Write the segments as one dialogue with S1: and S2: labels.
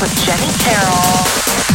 S1: with Jenny Carroll.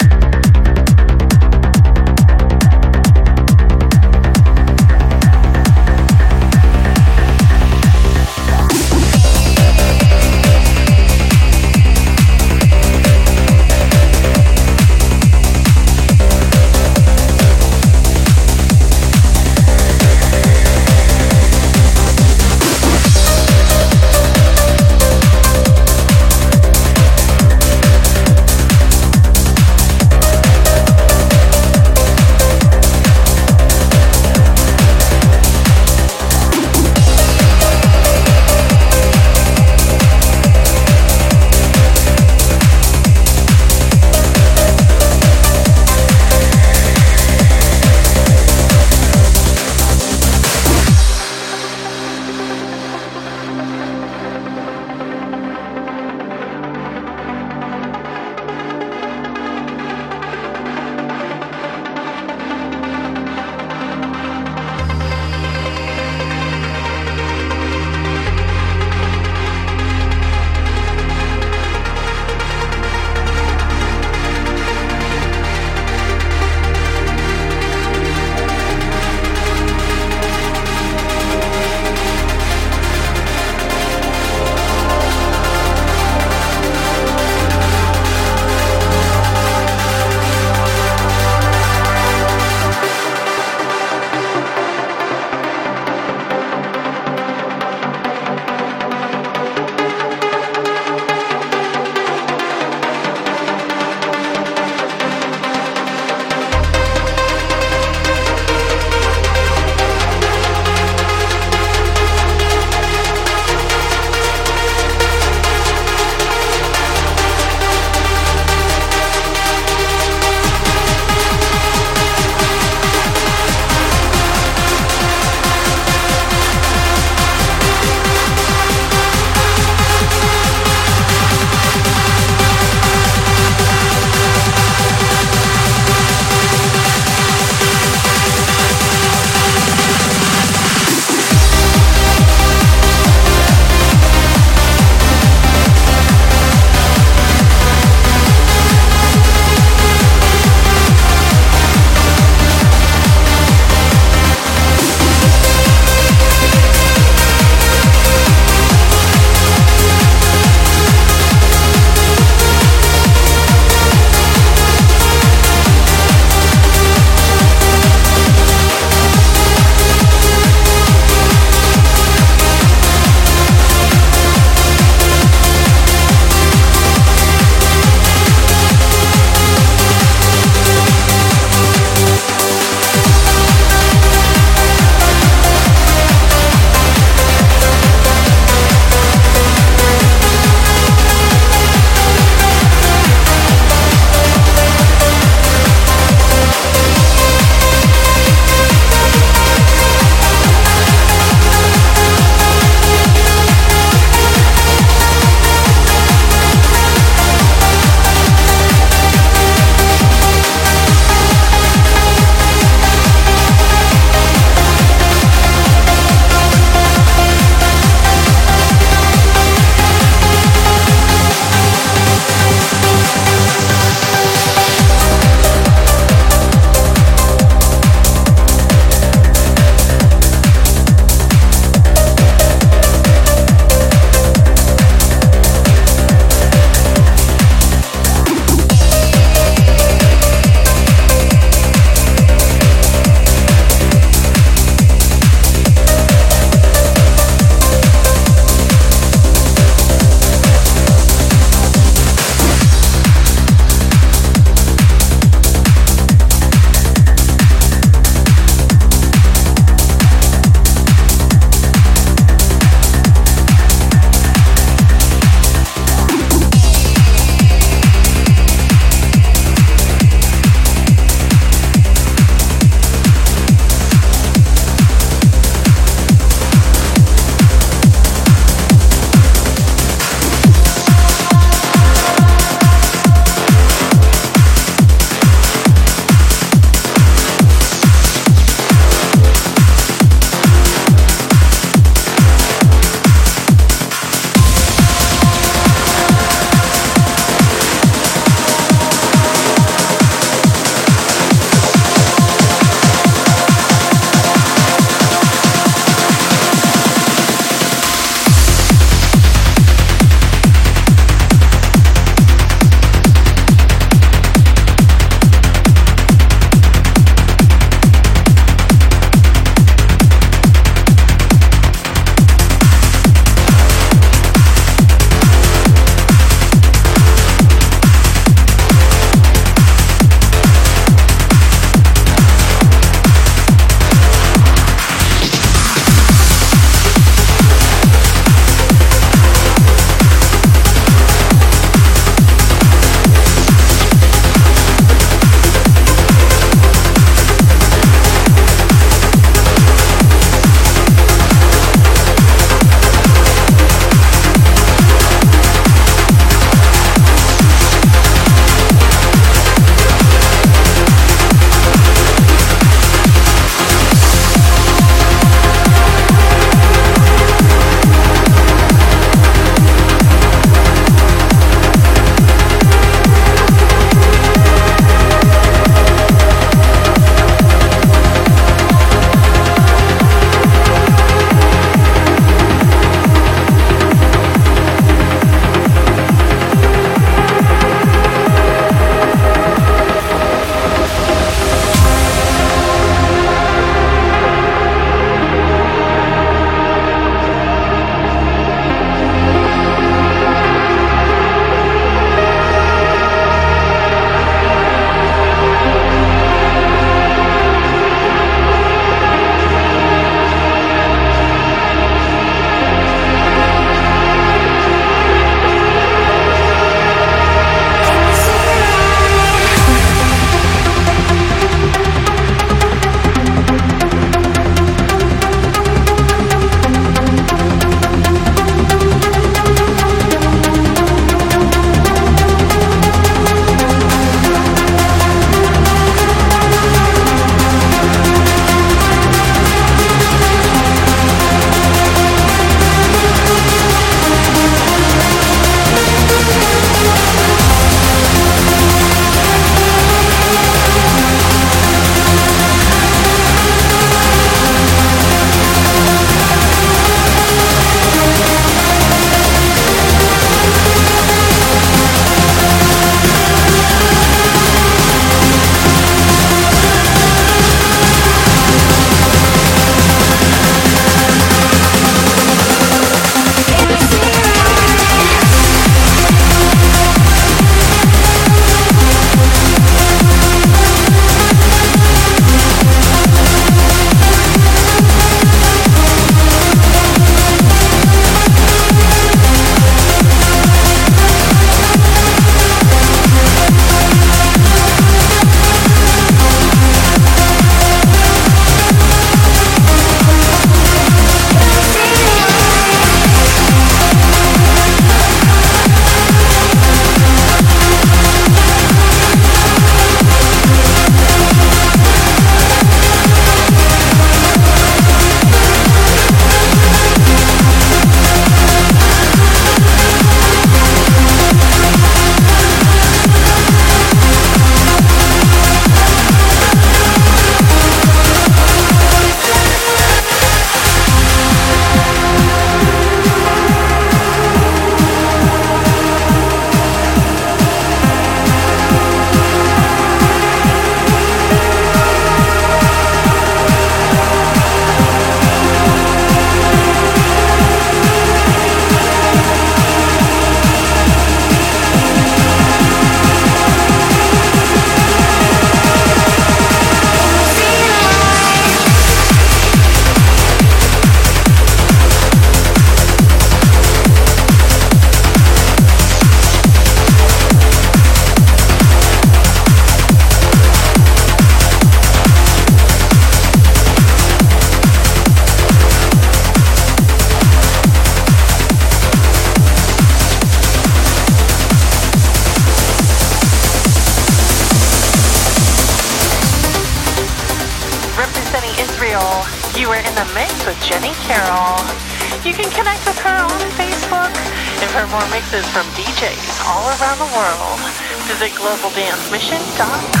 S1: Visit globaldancemission.com.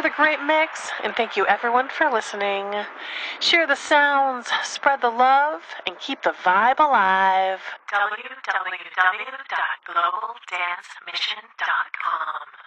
S1: for the great mix, and thank you everyone for listening. Share the sounds, spread the love, and keep the vibe alive.
S2: www.globaldancemission.com